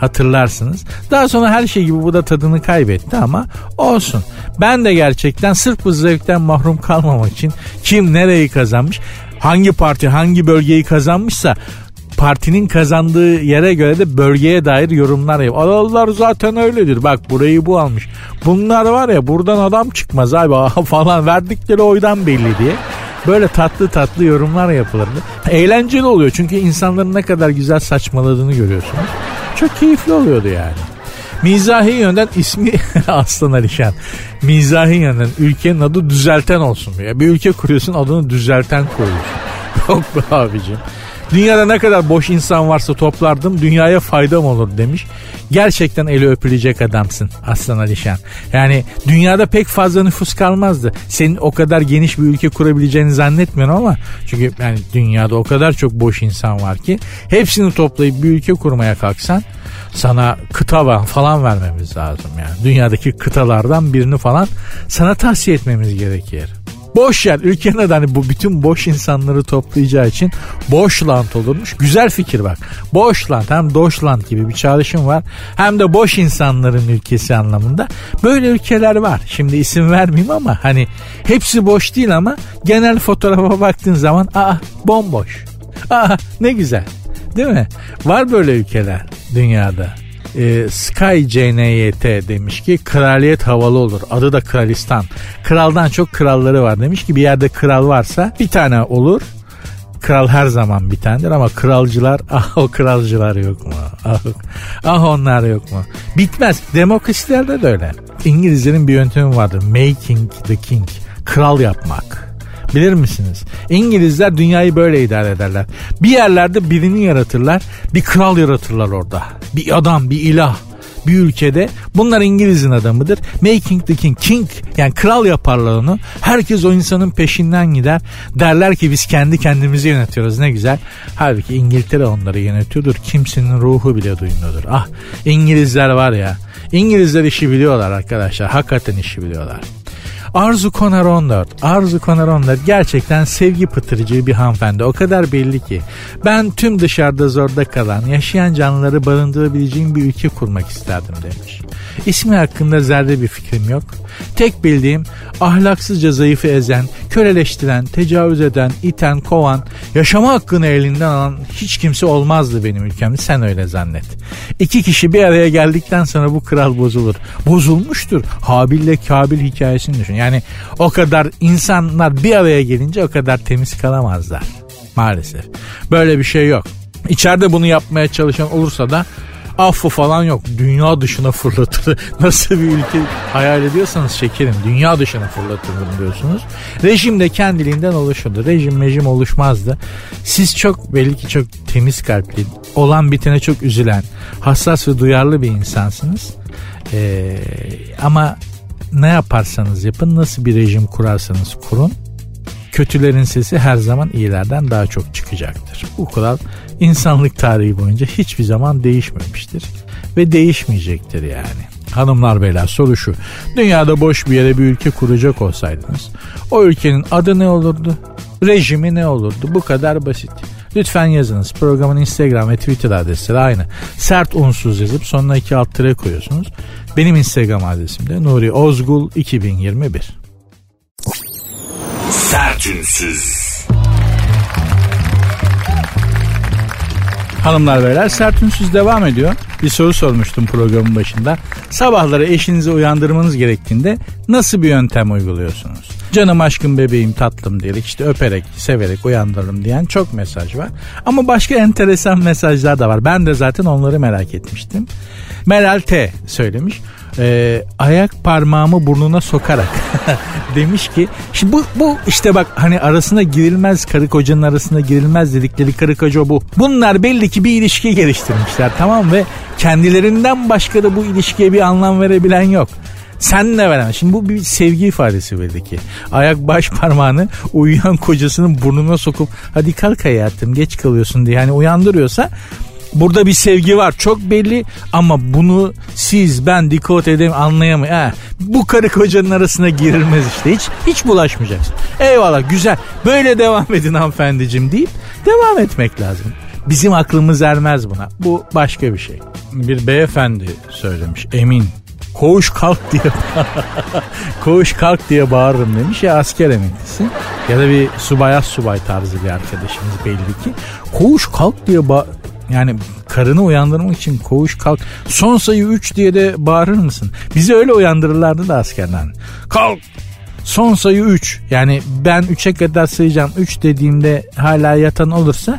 Hatırlarsınız. Daha sonra her şey gibi bu da tadını kaybetti ama olsun. Ben de gerçekten sırf bu zevkten mahrum kalmamak için kim nereyi kazanmış, hangi parti hangi bölgeyi kazanmışsa partinin kazandığı yere göre de bölgeye dair yorumlar yap. Adalılar zaten öyledir. Bak burayı bu almış. Bunlar var ya buradan adam çıkmaz abi falan verdikleri oydan belli diye. Böyle tatlı tatlı yorumlar yapılırdı. Eğlenceli oluyor çünkü insanların ne kadar güzel saçmaladığını görüyorsunuz. Çok keyifli oluyordu yani. Mizahi yönden ismi Aslan Alişan. Mizahi yönden ülkenin adı düzelten olsun. Ya bir ülke kuruyorsun adını düzelten koyuyorsun. Yok be abicim. Dünyada ne kadar boş insan varsa toplardım dünyaya faydam olur demiş. Gerçekten eli öpülecek adamsın Aslan Alişan. Yani dünyada pek fazla nüfus kalmazdı. Senin o kadar geniş bir ülke kurabileceğini zannetmiyorum ama çünkü yani dünyada o kadar çok boş insan var ki hepsini toplayıp bir ülke kurmaya kalksan sana kıta falan vermemiz lazım yani. Dünyadaki kıtalardan birini falan sana tavsiye etmemiz gerekir. Boş yer ülkenin adı hani bu bütün boş insanları toplayacağı için Boşland olurmuş. Güzel fikir bak. Boşland hem Doşland gibi bir çağrışım var. Hem de boş insanların ülkesi anlamında. Böyle ülkeler var. Şimdi isim vermeyeyim ama hani hepsi boş değil ama genel fotoğrafa baktığın zaman aa bomboş. Aa ne güzel. Değil mi? Var böyle ülkeler dünyada e, Sky CNYT demiş ki kraliyet havalı olur. Adı da kralistan. Kraldan çok kralları var. Demiş ki bir yerde kral varsa bir tane olur. Kral her zaman bir tanedir ama kralcılar ah o kralcılar yok mu? Ah, ah onlar yok mu? Bitmez. Demokrasilerde de öyle. İngilizlerin bir yöntemi vardır. Making the king. Kral yapmak. Bilir misiniz? İngilizler dünyayı böyle idare ederler. Bir yerlerde birini yaratırlar. Bir kral yaratırlar orada. Bir adam, bir ilah bir ülkede bunlar İngiliz'in adamıdır. Making the king. King yani kral yaparlar onu. Herkes o insanın peşinden gider. Derler ki biz kendi kendimizi yönetiyoruz ne güzel. Halbuki İngiltere onları yönetiyordur. Kimsenin ruhu bile duymuyordur. Ah İngilizler var ya. İngilizler işi biliyorlar arkadaşlar. Hakikaten işi biliyorlar. Arzu Konar 14. Arzu Konar 14 gerçekten sevgi pıtırıcı bir hanımefendi. O kadar belli ki. Ben tüm dışarıda zorda kalan, yaşayan canlıları barındırabileceğim bir ülke kurmak isterdim demiş. İsmi hakkında zerre bir fikrim yok. Tek bildiğim ahlaksızca zayıfı ezen, köleleştiren, tecavüz eden, iten, kovan, yaşama hakkını elinden alan hiç kimse olmazdı benim ülkemde. Sen öyle zannet. İki kişi bir araya geldikten sonra bu kral bozulur. Bozulmuştur. Habil ile Kabil hikayesini düşün. Yani o kadar insanlar bir araya gelince o kadar temiz kalamazlar. Maalesef. Böyle bir şey yok. İçeride bunu yapmaya çalışan olursa da affı falan yok. Dünya dışına fırlatır. Nasıl bir ülke hayal ediyorsanız şekerim dünya dışına fırlatır diyorsunuz. Rejim de kendiliğinden oluşurdu. Rejim mejim oluşmazdı. Siz çok belli ki çok temiz kalpli, olan bitene çok üzülen, hassas ve duyarlı bir insansınız. Ee, ama ne yaparsanız yapın, nasıl bir rejim kurarsanız kurun, kötülerin sesi her zaman iyilerden daha çok çıkacaktır. Bu kural insanlık tarihi boyunca hiçbir zaman değişmemiştir ve değişmeyecektir yani. Hanımlar beyler soru şu. Dünyada boş bir yere bir ülke kuracak olsaydınız o ülkenin adı ne olurdu? Rejimi ne olurdu? Bu kadar basit. Lütfen yazınız. Programın Instagram ve Twitter adresleri aynı. Sert unsuz yazıp sonuna iki alt tire koyuyorsunuz. Benim Instagram adresim de Nuri Ozgul 2021. Sertünsüz. Hanımlar beyler sert ünsüz devam ediyor. Bir soru sormuştum programın başında. Sabahları eşinizi uyandırmanız gerektiğinde nasıl bir yöntem uyguluyorsunuz? Canım aşkım bebeğim tatlım diyerek işte öperek severek uyandırırım diyen çok mesaj var. Ama başka enteresan mesajlar da var. Ben de zaten onları merak etmiştim. Meral T söylemiş e, ayak parmağımı burnuna sokarak demiş ki şimdi bu, bu işte bak hani arasına girilmez karı kocanın arasına girilmez dedikleri karı koca bu. Bunlar belli ki bir ilişki geliştirmişler tamam ve kendilerinden başka da bu ilişkiye bir anlam verebilen yok. Sen ne veremez. Şimdi bu bir sevgi ifadesi belli ki. Ayak baş parmağını uyuyan kocasının burnuna sokup hadi kalk hayatım geç kalıyorsun diye hani uyandırıyorsa Burada bir sevgi var çok belli ama bunu siz ben dikkat edeyim anlayamıyor. Ha, bu karı kocanın arasına girilmez işte hiç hiç bulaşmayacaksın. Eyvallah güzel böyle devam edin hanımefendiciğim deyip devam etmek lazım. Bizim aklımız ermez buna. Bu başka bir şey. Bir beyefendi söylemiş. Emin. Koğuş kalk diye koğuş kalk diye bağırırım demiş ya asker emeklisi ya da bir subayaz subay tarzı bir arkadaşımız belli ki koğuş kalk diye ba yani karını uyandırmak için koğuş kalk son sayı 3 diye de bağırır mısın? Bizi öyle uyandırırlardı da askerden. Kalk son sayı 3 yani ben 3'e kadar sayacağım 3 dediğimde hala yatan olursa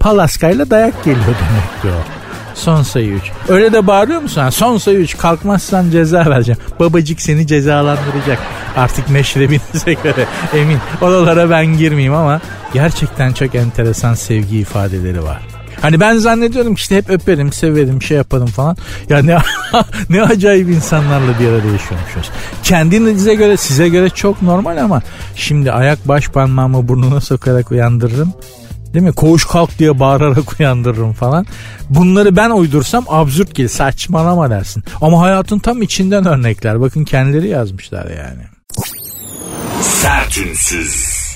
palaskayla dayak geliyor demekti o. Son sayı 3. Öyle de bağırıyor musun? Ha, son sayı 3 kalkmazsan ceza vereceğim. Babacık seni cezalandıracak. Artık meşrebinize göre emin. Oralara ben girmeyeyim ama gerçekten çok enteresan sevgi ifadeleri var. Hani ben zannediyorum ki işte hep öperim, severim, şey yaparım falan. Ya ne ne acayip insanlarla bir arada yaşıyormuşuz. Kendinize göre, size göre çok normal ama şimdi ayak baş parmağımı burnuna sokarak uyandırırım. Değil mi? Koğuş kalk diye bağırarak uyandırırım falan. Bunları ben uydursam absürt gelir. Saçmalama dersin. Ama hayatın tam içinden örnekler. Bakın kendileri yazmışlar yani. Sertünsüz.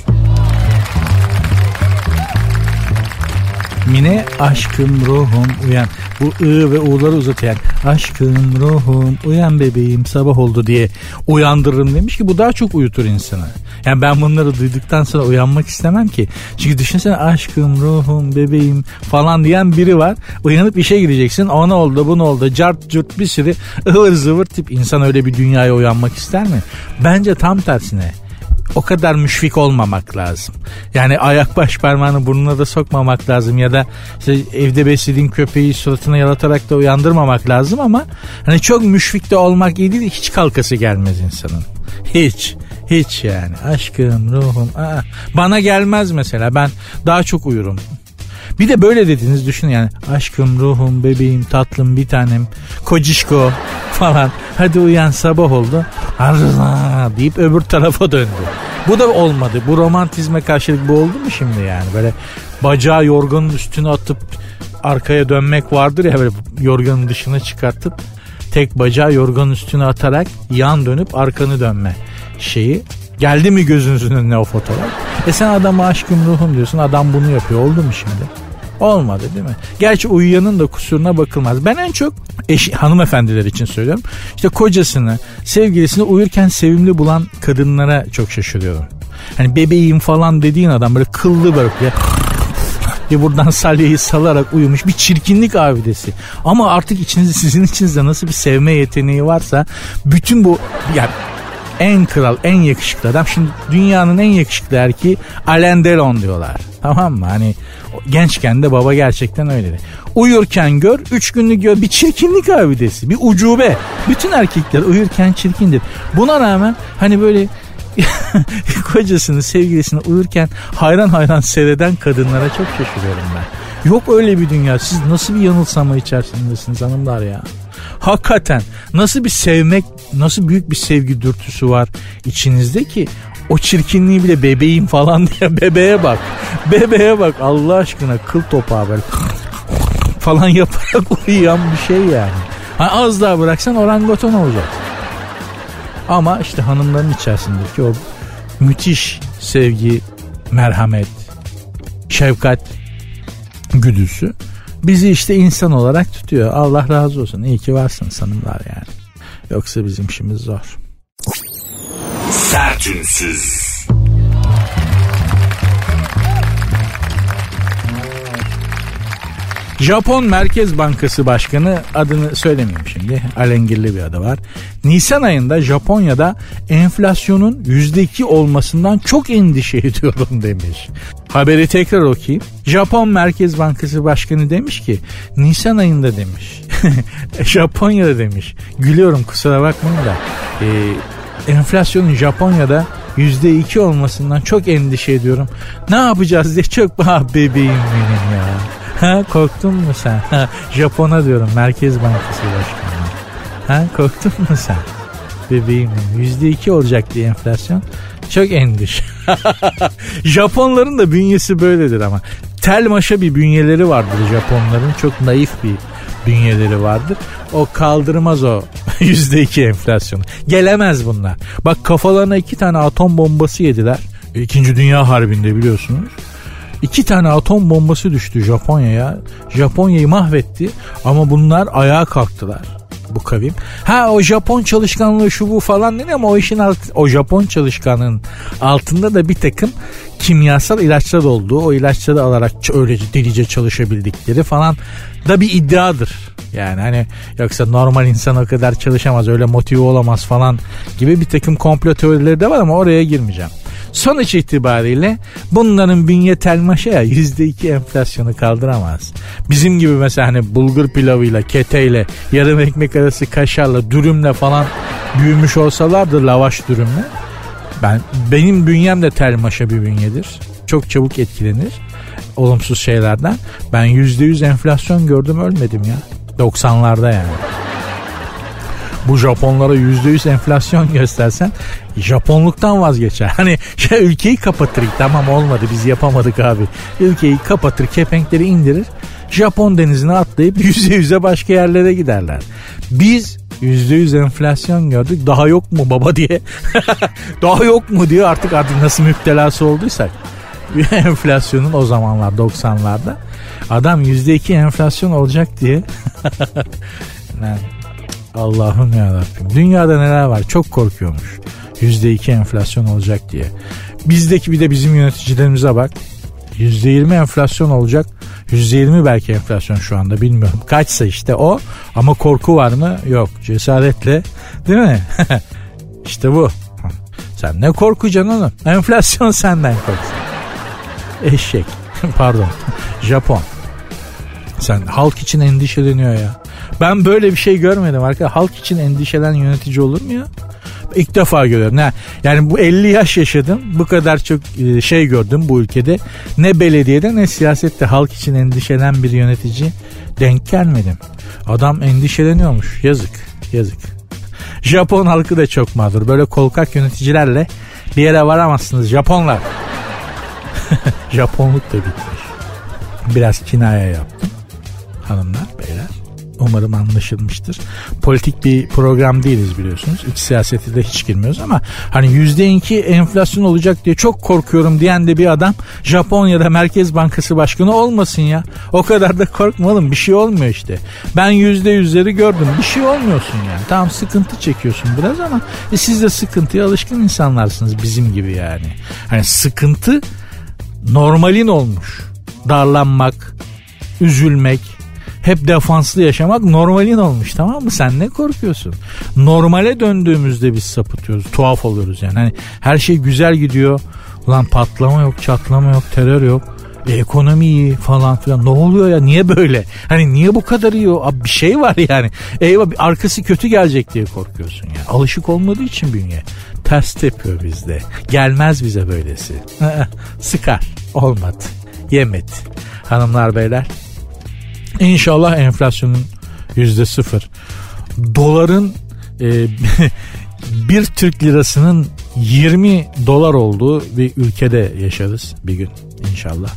Mine aşkım ruhum uyan. Bu ı ve u'ları uzatayan aşkım ruhum uyan bebeğim sabah oldu diye uyandırırım demiş ki bu daha çok uyutur insanı. Yani ben bunları duyduktan sonra uyanmak istemem ki. Çünkü düşünsene aşkım ruhum bebeğim falan diyen biri var. Uyanıp işe gideceksin ona oldu bunu oldu cart cürt bir sürü ıvır zıvır tip insan öyle bir dünyaya uyanmak ister mi? Bence tam tersine o kadar müşfik olmamak lazım. Yani ayak baş parmağını burnuna da sokmamak lazım ya da işte evde beslediğin köpeği suratına yalatarak da uyandırmamak lazım ama hani çok müşfik de olmak iyi değil hiç kalkası gelmez insanın. Hiç. Hiç yani. Aşkım, ruhum. Aa, bana gelmez mesela. Ben daha çok uyurum. Bir de böyle dediniz düşün yani aşkım, ruhum, bebeğim, tatlım, bir tanem, kocişko falan. Hadi uyan sabah oldu. Arla deyip öbür tarafa döndü. Bu da olmadı. Bu romantizme karşılık bu oldu mu şimdi yani? Böyle bacağı yorganın üstüne atıp arkaya dönmek vardır ya böyle yorganın dışına çıkartıp tek bacağı yorganın üstüne atarak yan dönüp arkanı dönme şeyi. Geldi mi gözünüzün önüne o fotoğraf? E sen adama aşkım ruhum diyorsun adam bunu yapıyor oldu mu şimdi? Olmadı değil mi? Gerçi uyuyanın da kusuruna bakılmaz. Ben en çok eş, hanımefendiler için söylüyorum. İşte kocasını, sevgilisini uyurken sevimli bulan kadınlara çok şaşırıyorum. Hani bebeğim falan dediğin adam böyle kıllı böyle ve buradan salyayı salarak uyumuş bir çirkinlik abidesi. Ama artık içinizde sizin içinizde nasıl bir sevme yeteneği varsa bütün bu yani en kral, en yakışıklı adam. Şimdi dünyanın en yakışıklı erkeği Alain Delon diyorlar. Tamam mı? Hani gençken de baba gerçekten öyleydi. Uyurken gör, üç günlük gör bir çirkinlik abidesi, bir ucube. Bütün erkekler uyurken çirkindir. Buna rağmen hani böyle kocasını, sevgilisini uyurken hayran hayran seyreden kadınlara çok şaşırıyorum ben. Yok öyle bir dünya. Siz nasıl bir yanılsama içerisindesiniz hanımlar ya? Hakikaten nasıl bir sevmek, nasıl büyük bir sevgi dürtüsü var içinizde ki o çirkinliği bile bebeğim falan diye bebeğe bak. Bebeğe bak Allah aşkına kıl topağı böyle falan yaparak uyuyan bir şey yani. Ha, az daha bıraksan orangutan olacak. Ama işte hanımların içerisindeki o müthiş sevgi, merhamet, şefkat güdüsü bizi işte insan olarak tutuyor. Allah razı olsun. İyi ki varsın hanımlar yani. Yoksa bizim işimiz zor. Sertünsüz. Japon Merkez Bankası Başkanı adını söylemeyeyim şimdi. Alengirli bir adı var. Nisan ayında Japonya'da enflasyonun %2 olmasından çok endişe ediyorum demiş. Haberi tekrar okuyayım. Japon Merkez Bankası Başkanı demiş ki Nisan ayında demiş. Japonya'da demiş. Gülüyorum kusura bakmayın da. Ee, enflasyonun Japonya'da %2 olmasından çok endişe ediyorum. Ne yapacağız diye çok ah bebeğim benim ya. Ha korktun mu sen? Ha, Japon'a diyorum Merkez Bankası Başkanı. Ha korktun mu sen? Bebeğim yüzde iki olacak diye enflasyon. Çok endişe. Japonların da bünyesi böyledir ama. Tel maşa bir bünyeleri vardır Japonların. Çok naif bir bünyeleri vardır. O kaldırmaz o yüzde iki enflasyonu. Gelemez bunlar. Bak kafalarına iki tane atom bombası yediler. İkinci Dünya Harbi'nde biliyorsunuz. İki tane atom bombası düştü Japonya'ya. Japonya'yı mahvetti ama bunlar ayağa kalktılar bu kavim. Ha o Japon çalışkanlığı şu bu falan dedi ama o işin alt, o Japon çalışkanlığın altında da bir takım kimyasal ilaçlar olduğu, o ilaçları alarak öylece delice çalışabildikleri falan da bir iddiadır. Yani hani yoksa normal insan o kadar çalışamaz öyle motive olamaz falan gibi bir takım komplo teorileri de var ama oraya girmeyeceğim. Sonuç itibariyle bunların bünye telmaşa ya %2 enflasyonu kaldıramaz. Bizim gibi mesela hani bulgur pilavıyla, keteyle, yarım ekmek arası kaşarla, dürümle falan büyümüş olsalardı lavaş dürümle. Ben benim bünyem de telmaşa bir bünyedir. Çok çabuk etkilenir olumsuz şeylerden. Ben %100 enflasyon gördüm ölmedim ya. 90'larda yani. Bu Japonlara %100 enflasyon göstersen Japonluktan vazgeçer. Hani ya ülkeyi kapatır tamam olmadı biz yapamadık abi. Ülkeyi kapatır kepenkleri indirir. Japon denizine atlayıp yüze yüze başka yerlere giderler. Biz %100 enflasyon gördük daha yok mu baba diye. daha yok mu diyor artık artık nasıl müptelası olduysak. enflasyonun o zamanlar 90'larda adam %2 enflasyon olacak diye Allah'ım ya Rabbim. Dünyada neler var? Çok korkuyormuş. %2 enflasyon olacak diye. Bizdeki bir de bizim yöneticilerimize bak. %20 enflasyon olacak. %20 belki enflasyon şu anda bilmiyorum. Kaçsa işte o ama korku var mı? Yok. Cesaretle değil mi? işte bu. Sen ne korkacaksın oğlum? Enflasyon senden korksun. Eşek. Pardon. Japon. Sen halk için endişeleniyor ya. Ben böyle bir şey görmedim arkadaşlar. Halk için endişelen yönetici olur mu ya? İlk defa görüyorum. Ne? Yani bu 50 yaş yaşadım. Bu kadar çok e, şey gördüm bu ülkede. Ne belediyede ne siyasette halk için endişelen bir yönetici denk gelmedim. Adam endişeleniyormuş. Yazık. Yazık. Japon halkı da çok mağdur. Böyle kolkak yöneticilerle bir yere varamazsınız Japonlar. Japonluk da bitmiş. Biraz kinaya yaptım. Hanımlar, beyler. Umarım anlaşılmıştır. Politik bir program değiliz biliyorsunuz. İç siyaseti de hiç girmiyoruz ama hani yüzde iki enflasyon olacak diye çok korkuyorum diyen de bir adam Japonya'da Merkez Bankası Başkanı olmasın ya. O kadar da korkmalım bir şey olmuyor işte. Ben yüzde yüzleri gördüm bir şey olmuyorsun yani. Tamam sıkıntı çekiyorsun biraz ama e siz de sıkıntıya alışkın insanlarsınız bizim gibi yani. Hani sıkıntı normalin olmuş. Darlanmak, üzülmek, hep defanslı yaşamak normalin olmuş tamam mı? Sen ne korkuyorsun? Normale döndüğümüzde biz sapıtıyoruz. Tuhaf oluyoruz yani. Hani her şey güzel gidiyor. Ulan patlama yok, çatlama yok, terör yok. E, ekonomi iyi falan filan. Ne oluyor ya? Niye böyle? Hani niye bu kadar iyi? Abi bir şey var yani. Eyvah arkası kötü gelecek diye korkuyorsun yani. Alışık olmadığı için bünye. Ters tepiyor bizde. Gelmez bize böylesi. Sıkar. Olmadı. Yemedi. Hanımlar beyler İnşallah enflasyonun yüzde sıfır. Doların e, bir Türk lirasının 20 dolar olduğu bir ülkede yaşarız bir gün inşallah.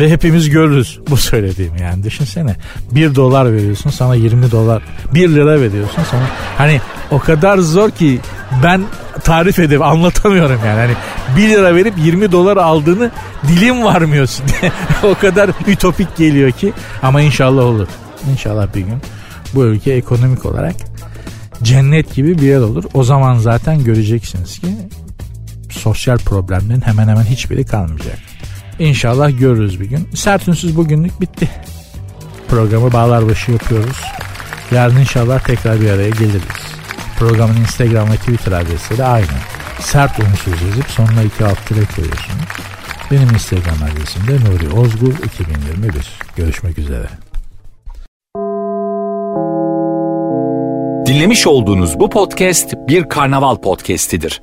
Ve hepimiz görürüz bu söylediğim yani düşünsene. 1 dolar veriyorsun sana 20 dolar 1 lira veriyorsun sana. Hani o kadar zor ki ben tarif edip anlatamıyorum yani. Hani 1 lira verip 20 dolar aldığını dilim varmıyorsun. o kadar ütopik geliyor ki ama inşallah olur. İnşallah bir gün bu ülke ekonomik olarak cennet gibi bir yer olur. O zaman zaten göreceksiniz ki sosyal problemlerin hemen hemen hiçbiri kalmayacak. İnşallah görürüz bir gün. Sert ünsüz bugünlük bitti. Programı bağlar başı yapıyoruz. Yarın inşallah tekrar bir araya geliriz. Programın Instagram ve Twitter adresi de aynı. Sert unsuz yazıp sonuna iki alt tire koyuyorsunuz. Benim Instagram adresim de Nuri Ozgul 2021. Görüşmek üzere. Dinlemiş olduğunuz bu podcast bir karnaval podcastidir.